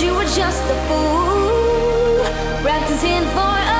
you were just a fool, practicing for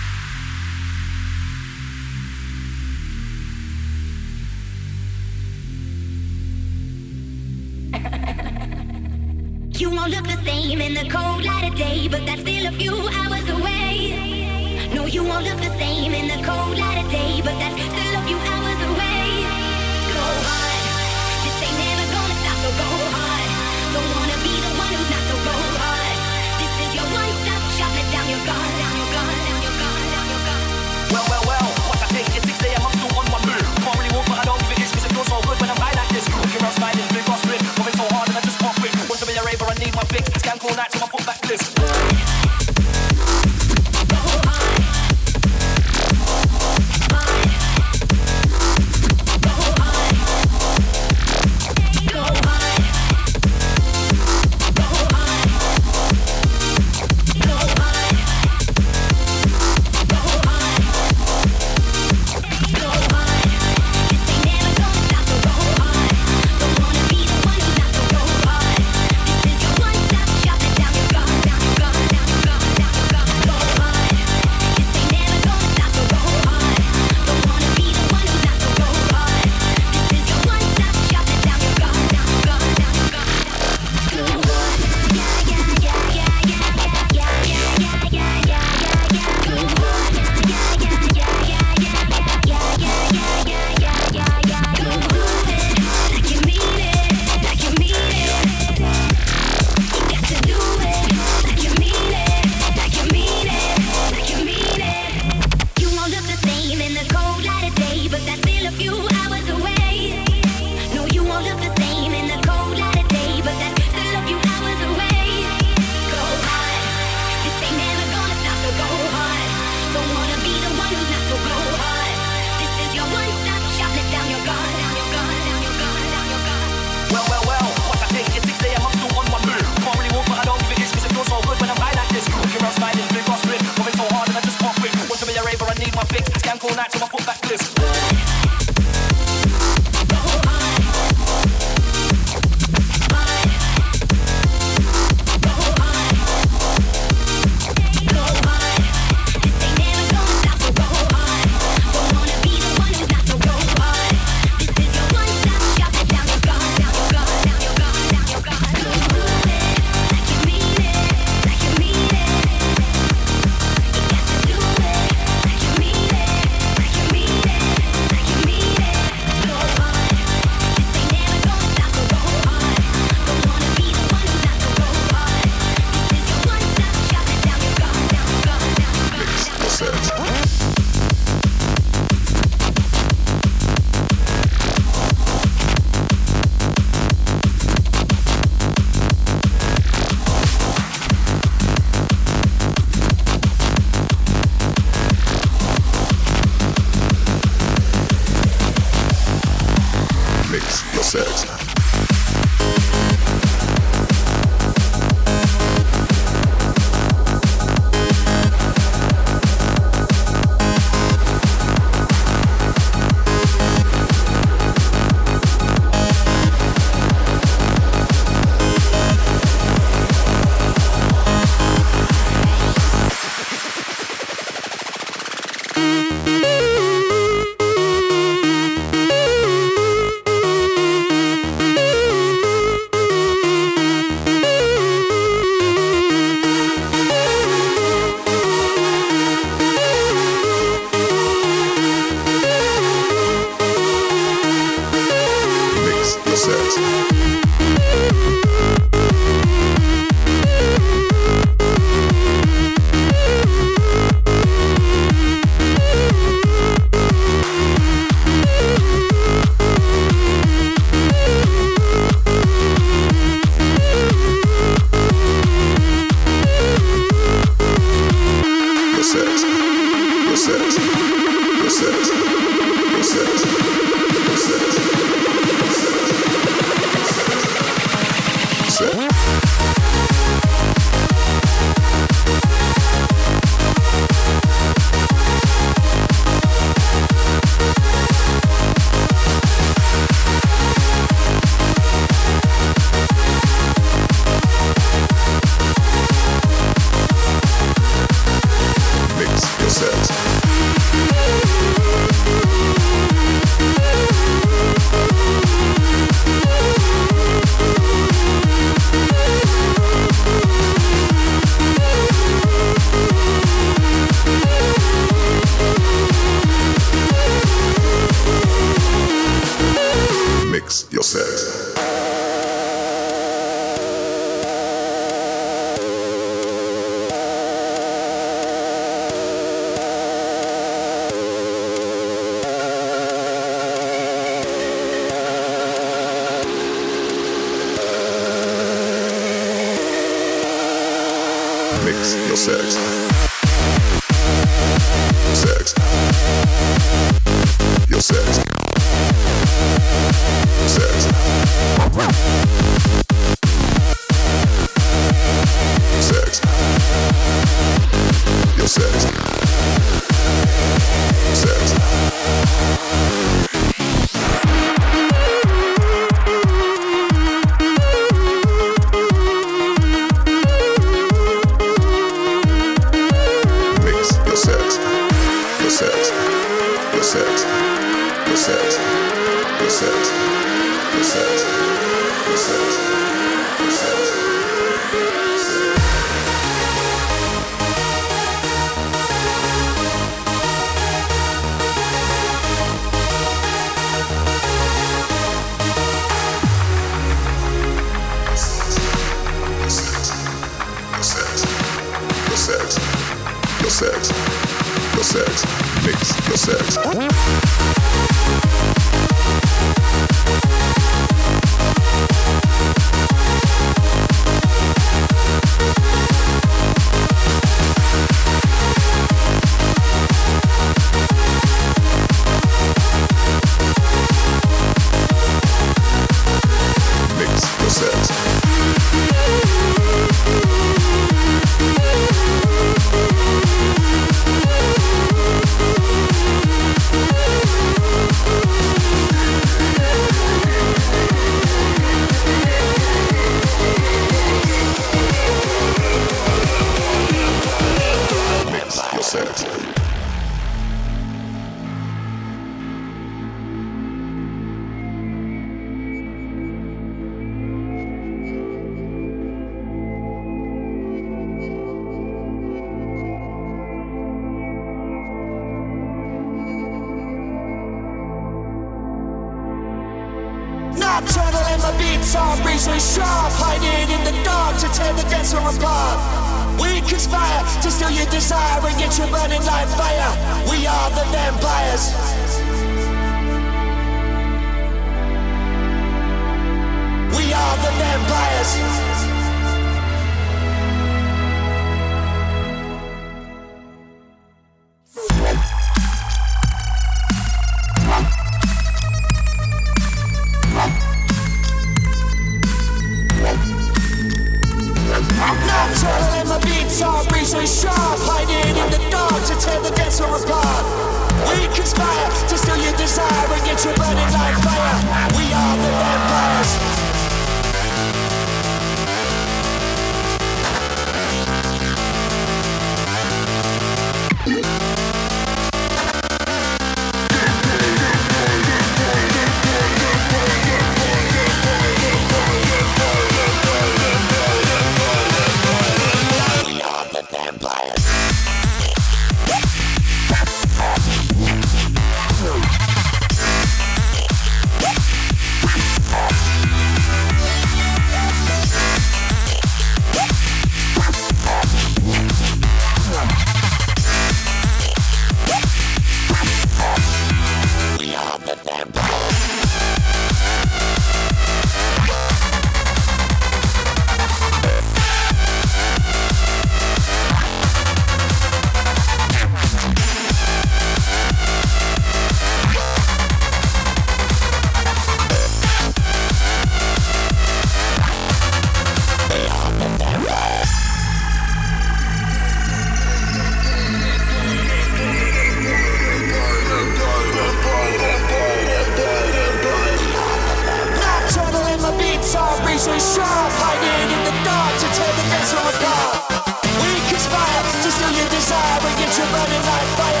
your burning like fire.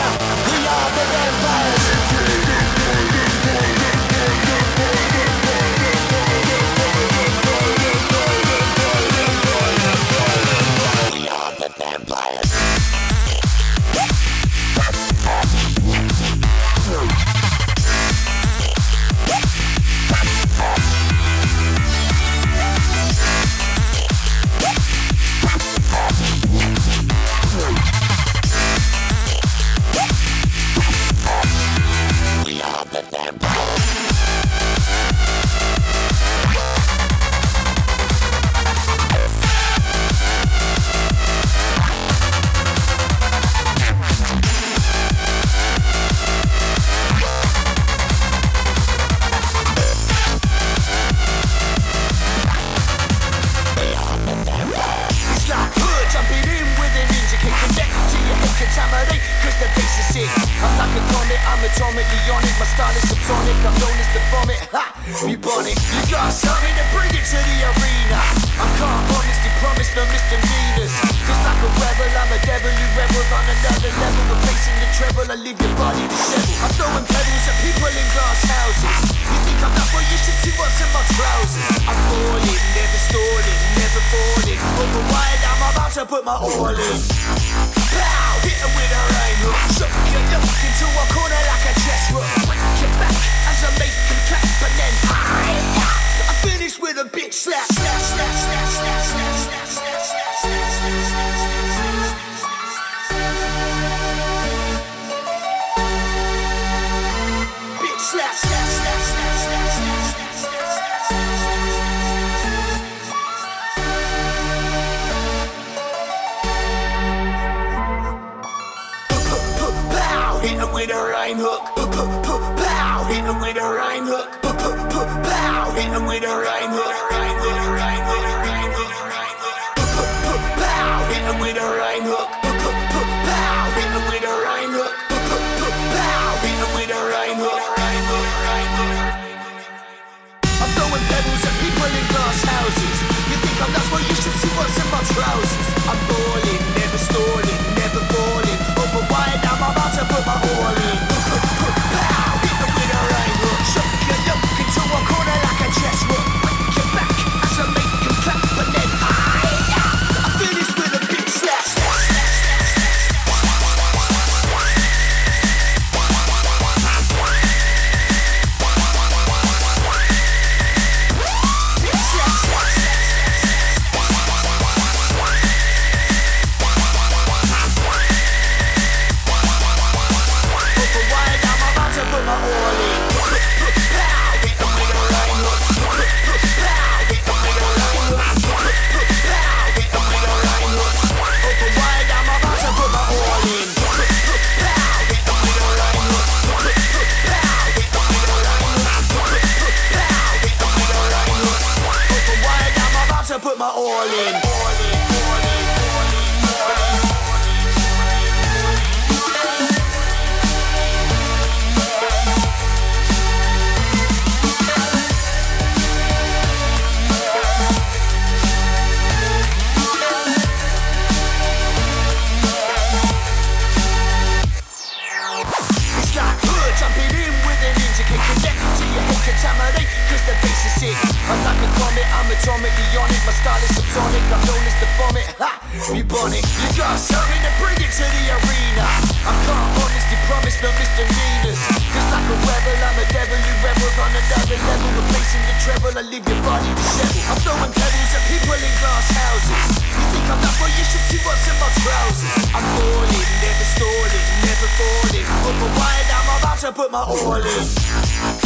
my style subsonic, I'm known as the vomit. Ha! Bubonic, you got something to bring it to the arena. I can't honestly promise no misdemeanors. Cause like a rebel, I'm a devil You rebels on another level. Replacing the treble, I leave your body disheveled. I'm throwing pebbles at people in glass houses. You think I'm not well, you should see what's in my trousers. I'm falling, never stalling, never falling. Overwired, I'm about to put my all in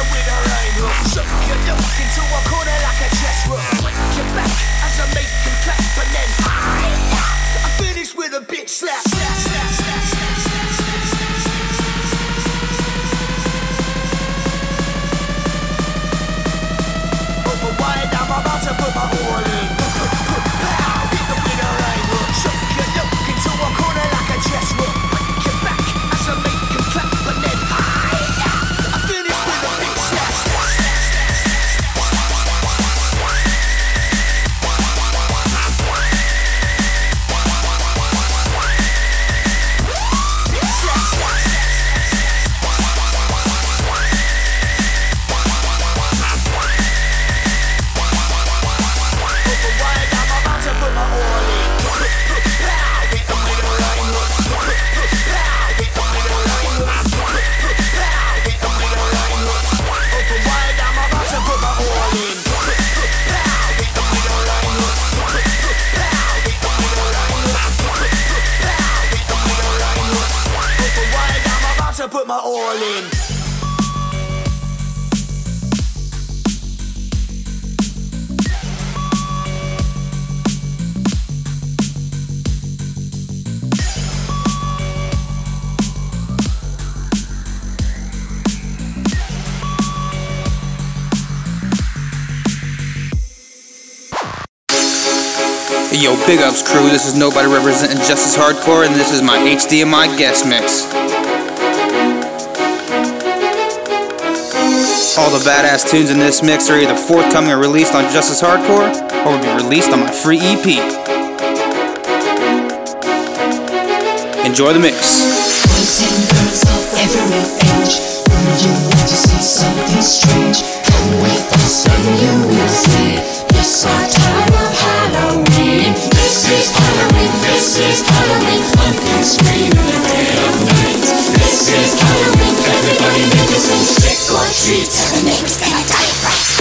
her with her hook Shook your look into a corner like a chess rook. Break your back as I make him clap, and then I finish with a bitch slap. slap, slap. I'm about to put my all in. Big ups, crew. This is Nobody representing Justice Hardcore, and this is my HDMI guest mix. All the badass tunes in this mix are either forthcoming or released on Justice Hardcore, or will be released on my free EP. Enjoy the mix. Yes, our time of Halloween. This is Halloween. This is Halloween. Pumpkin scream in the night. This is Halloween. Everybody make us some trick or treat. The name's gonna die right.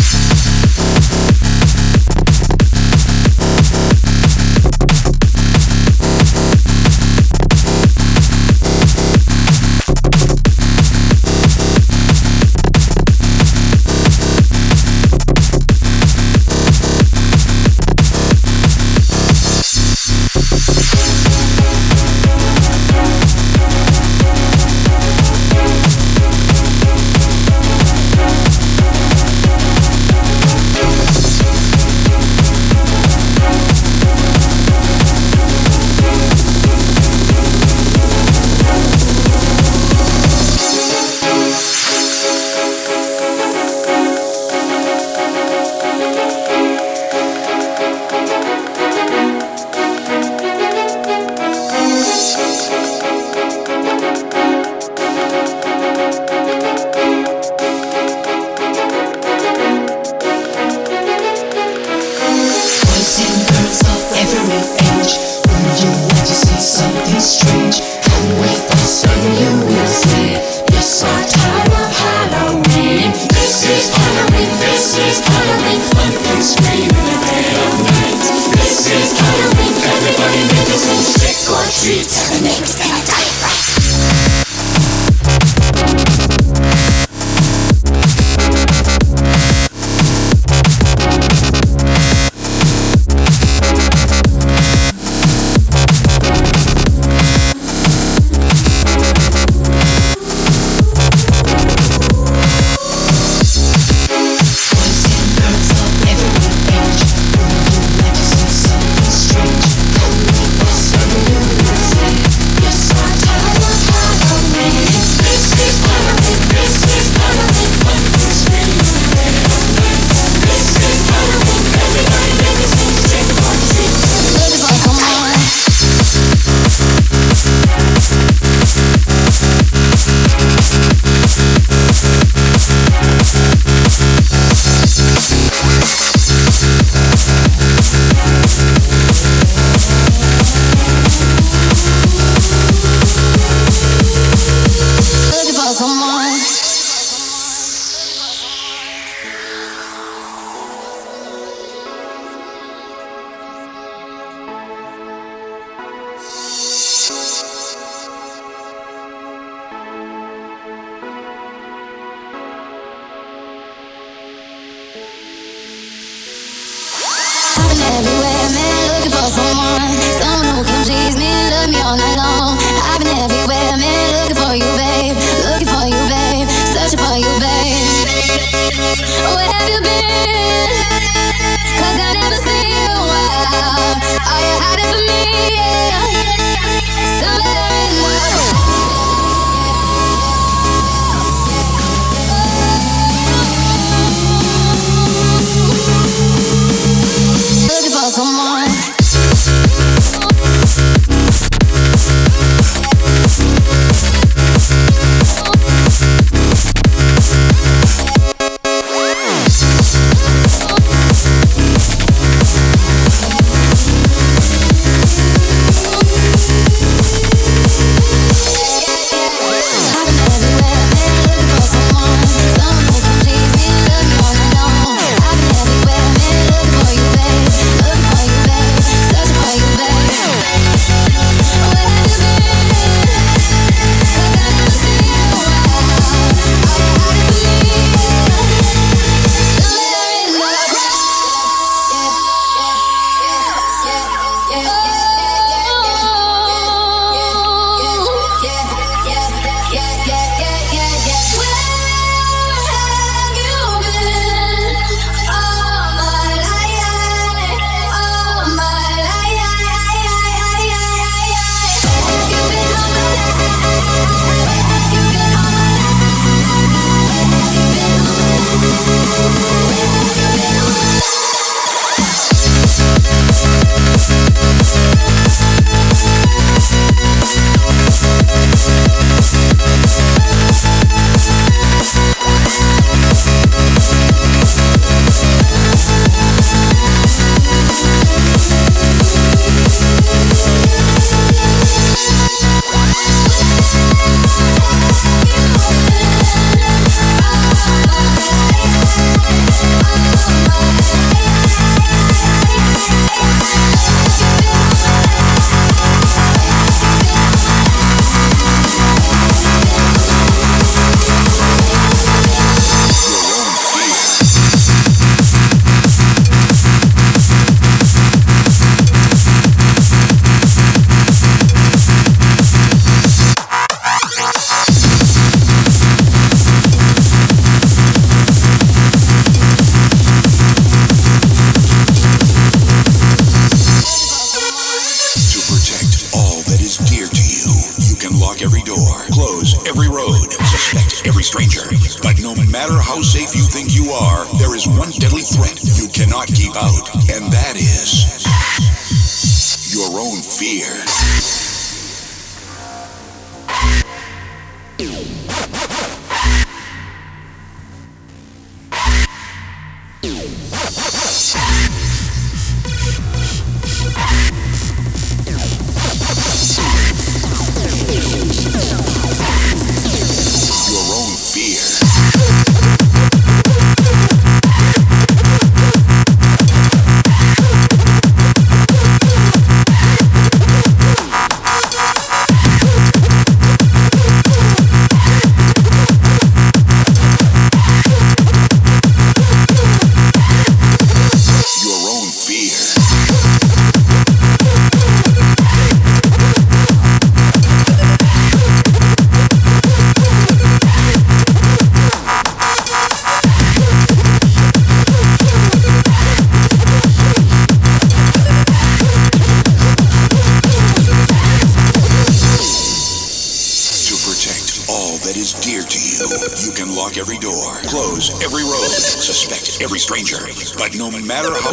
House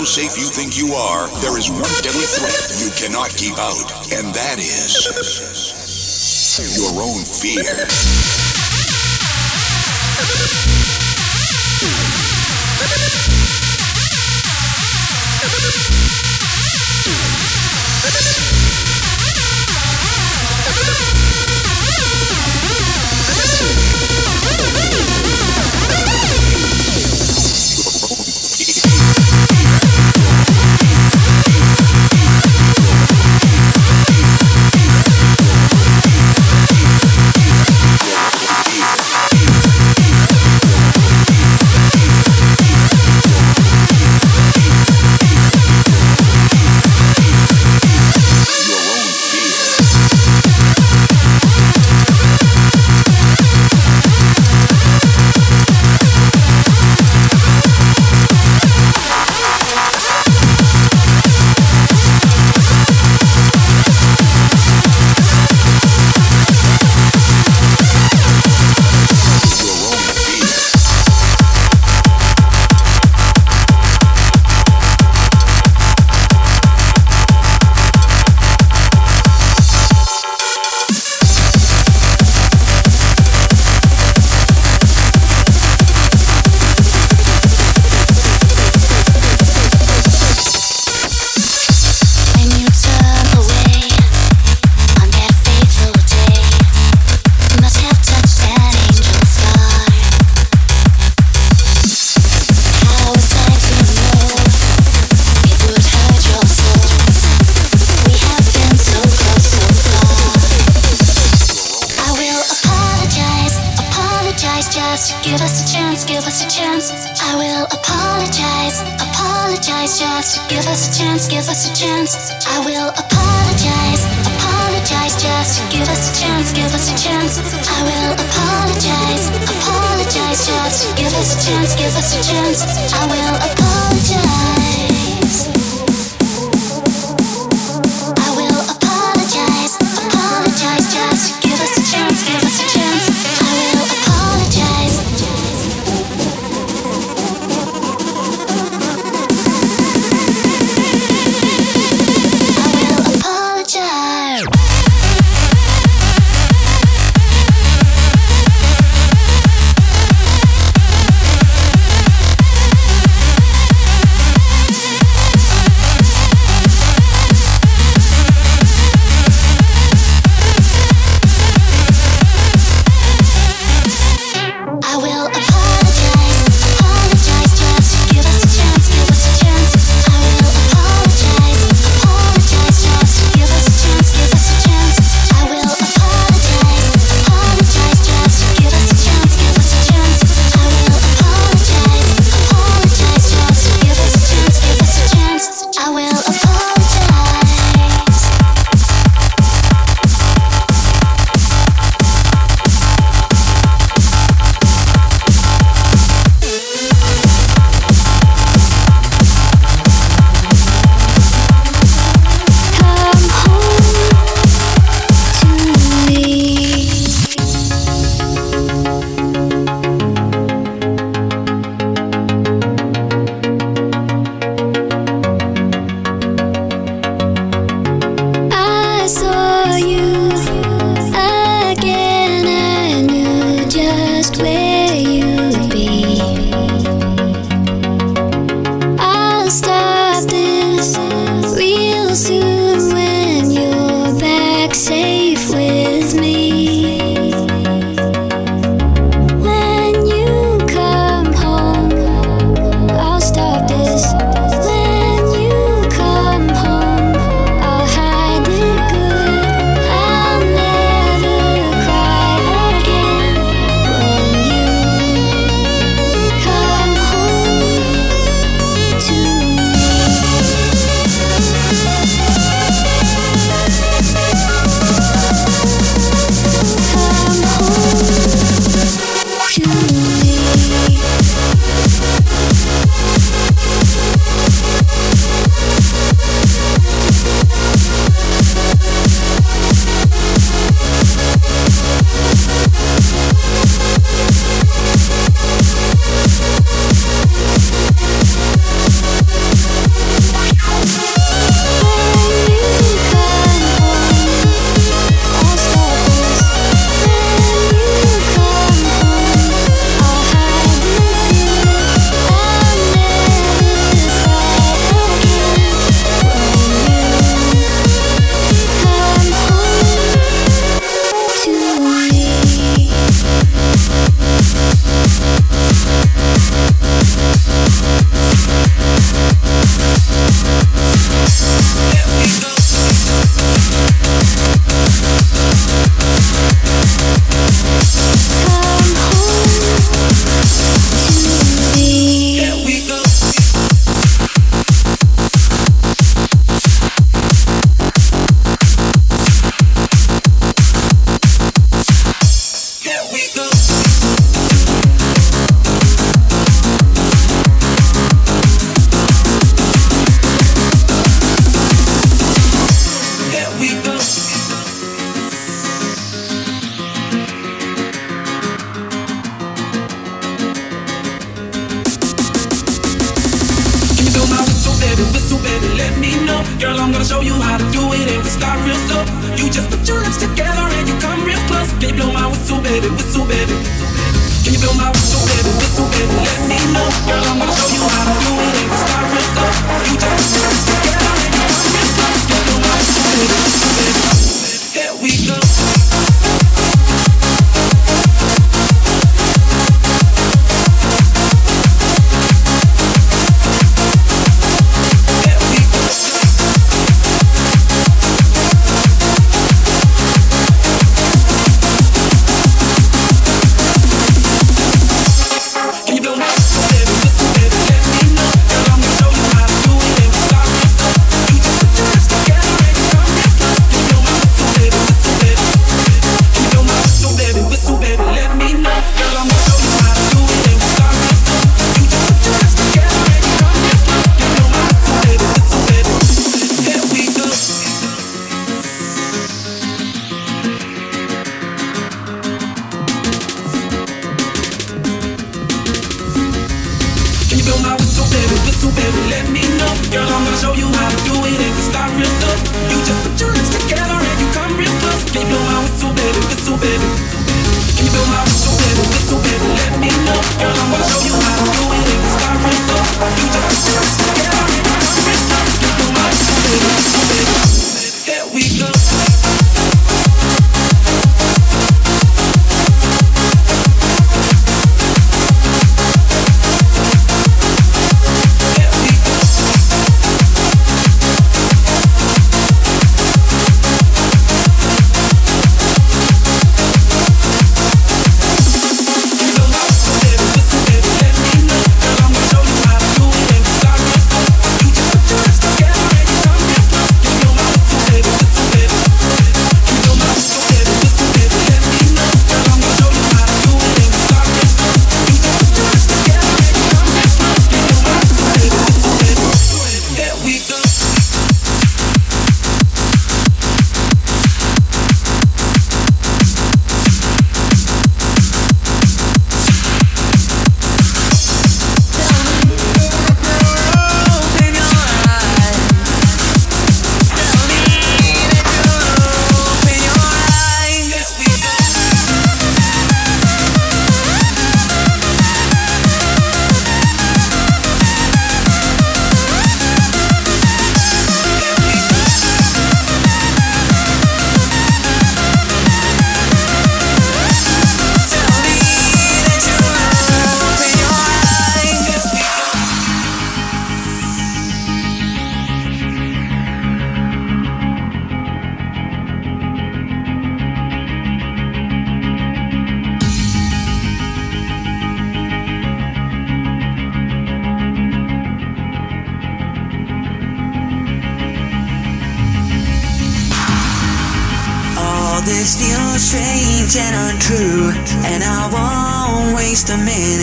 safe you think you are, there is one deadly threat you cannot keep out, and that is your own fear. just give us a chance, give us a chance. I will apologize, apologize, just give us a chance, give us a chance. I will apologize, apologize, just give us a chance, give us a chance. I will apologize, apologize, just give us a chance, give us a chance. I will apologize.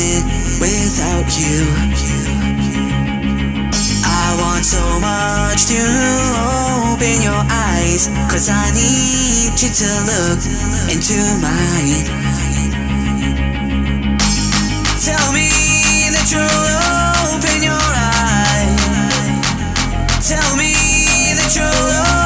it without you. I want so much to open your eyes, cause I need you to look into mine. Tell me that you'll open your eyes. Tell me that you'll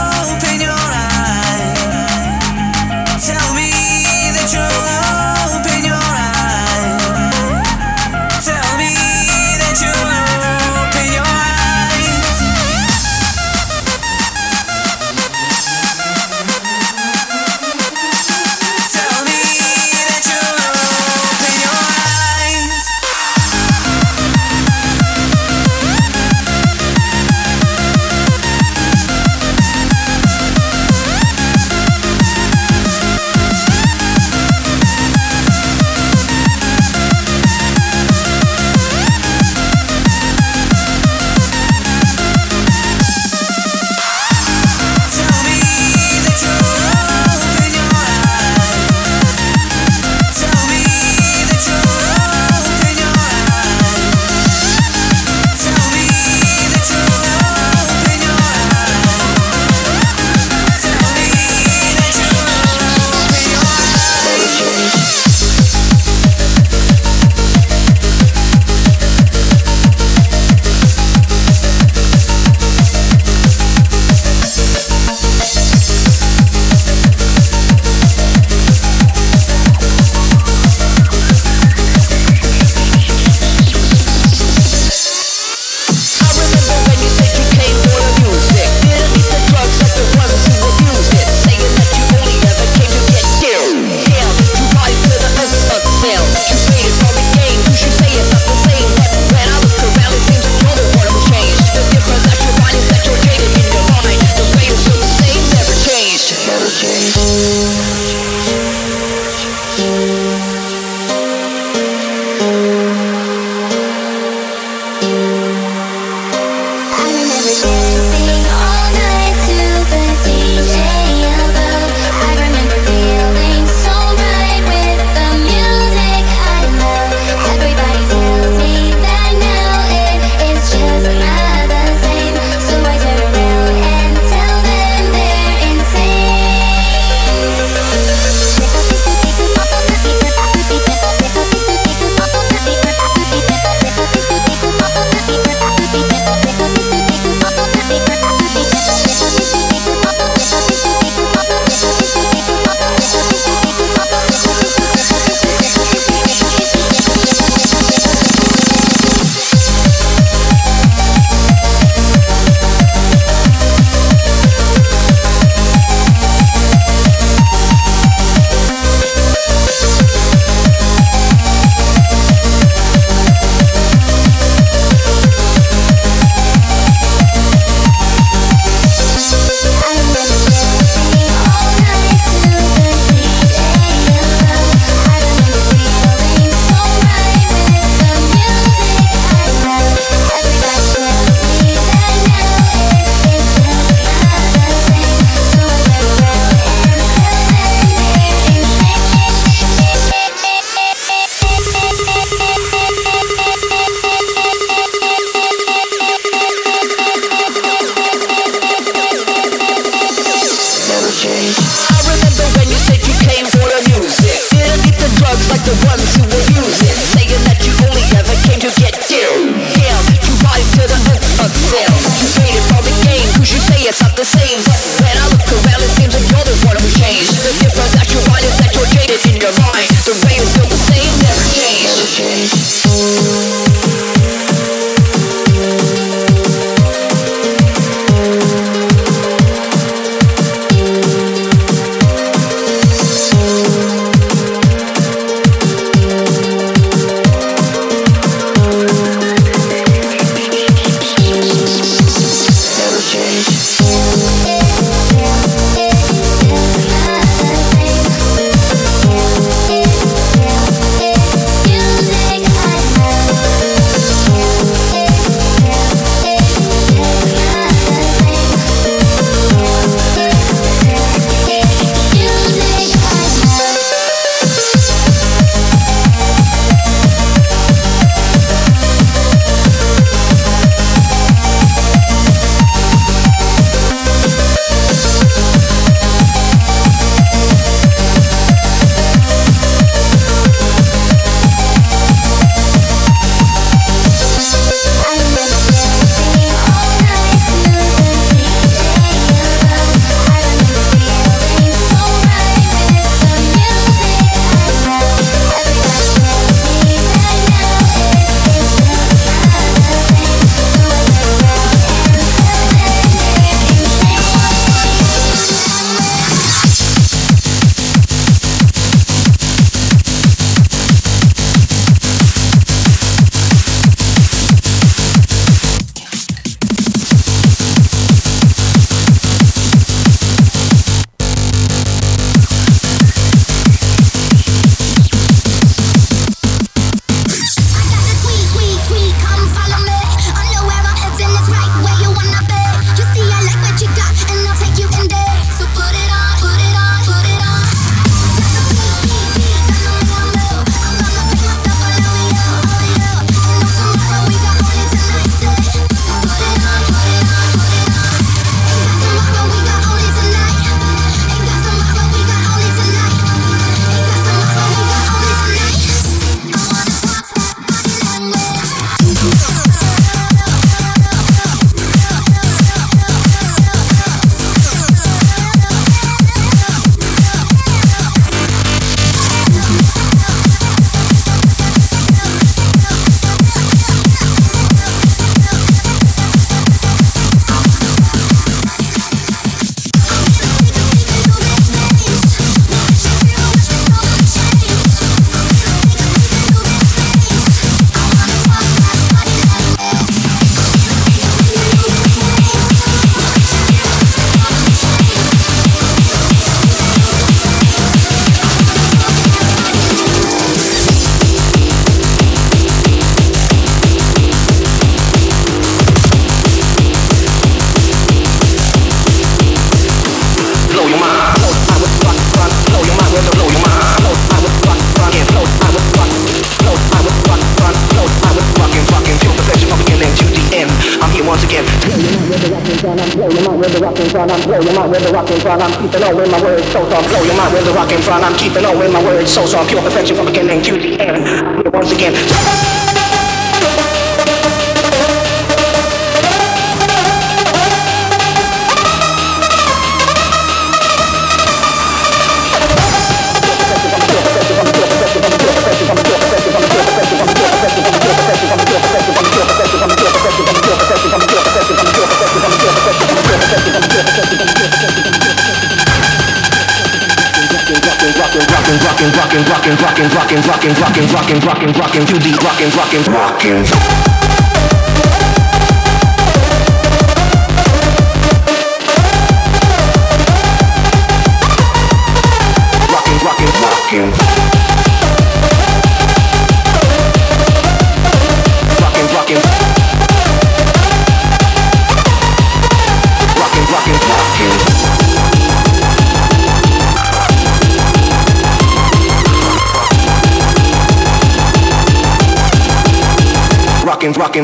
I remember when you said you came for the music. Didn't need the drugs like the ones. Saying that you only ever came to get you to the You the you say it's not the same. rockin', rockin', rockin', rockin', rockin', rockin', rockin', to the rockin', rockin', rockin'.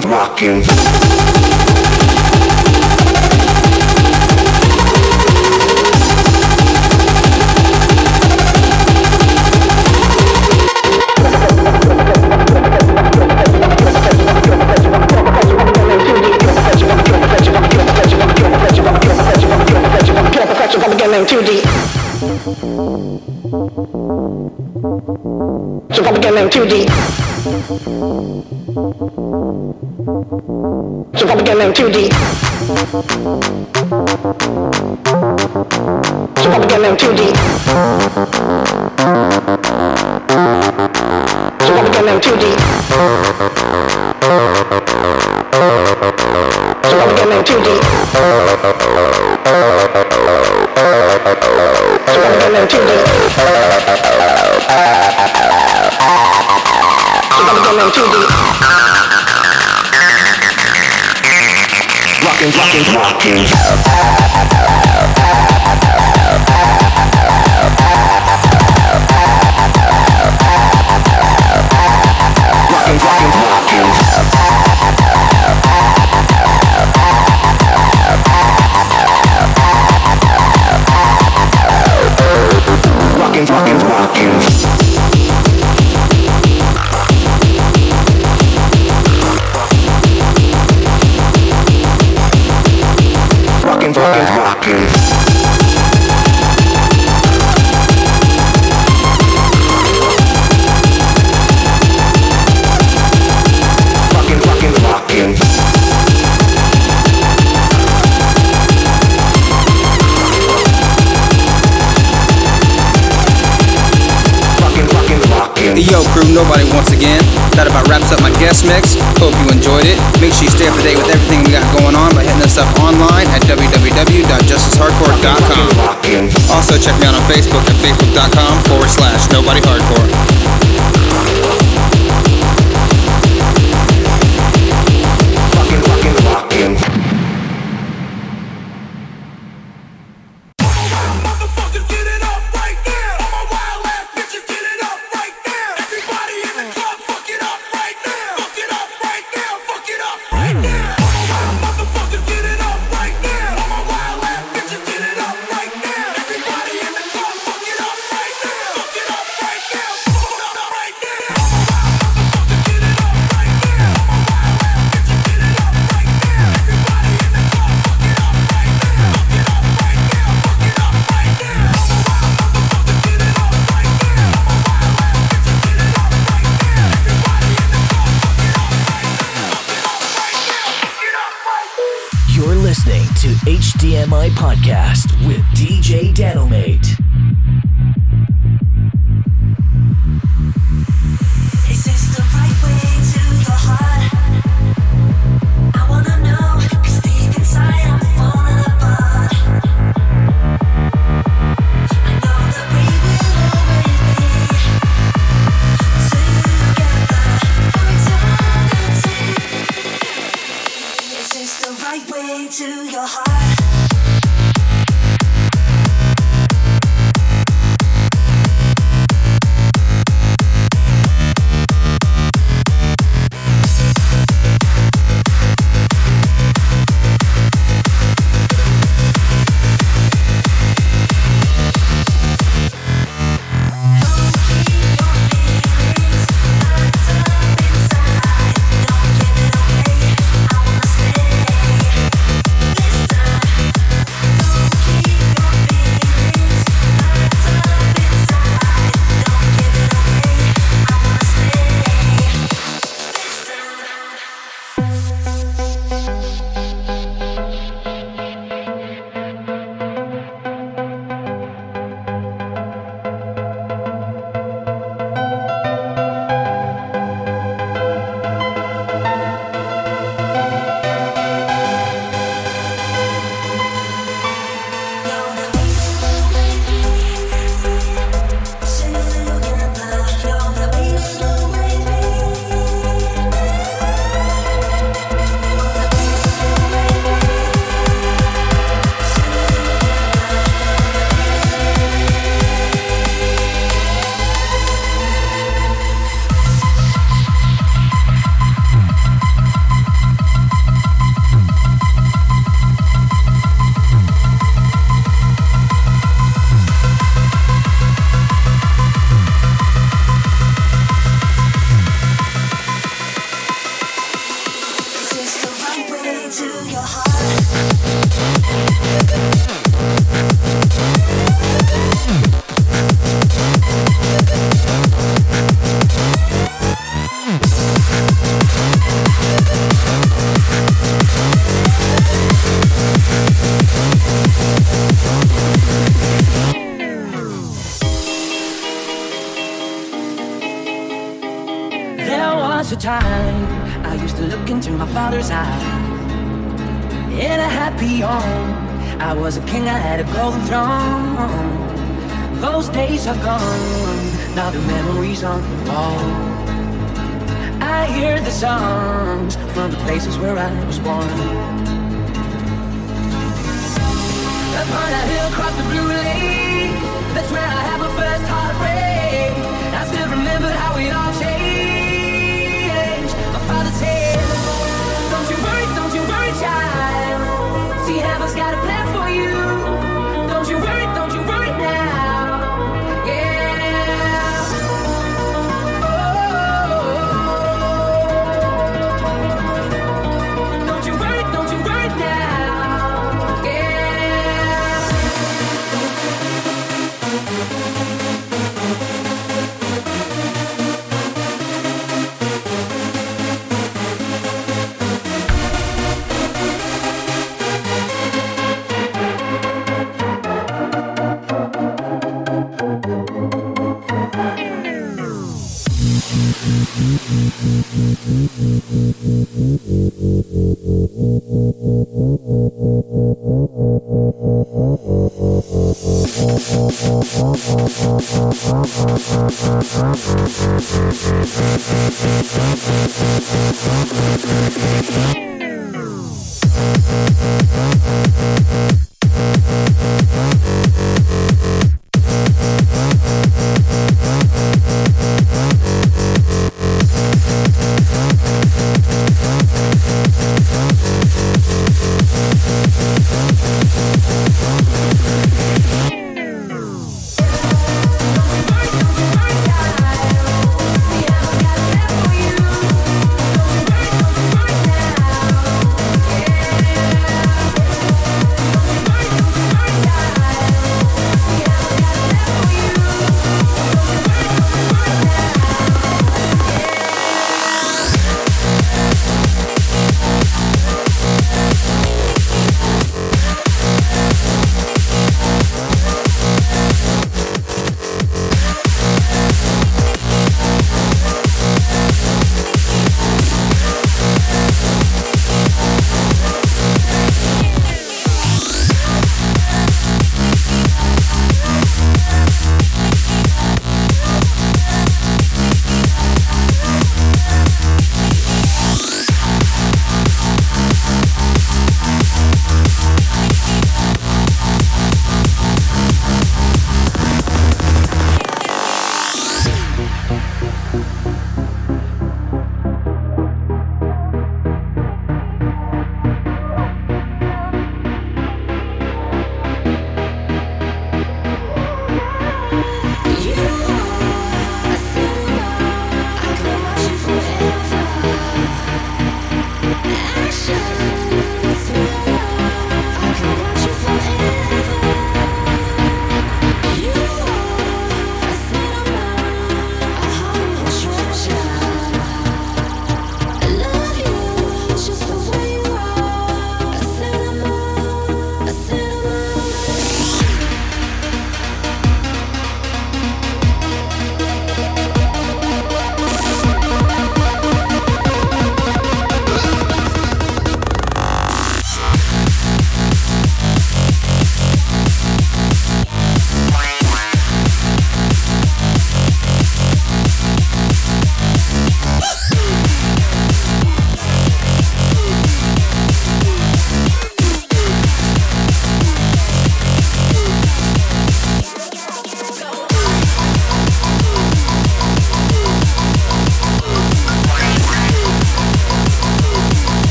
rocking. 2D. Peace. Music.com. to HDMI Podcast with DJ Danomate.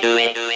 do it.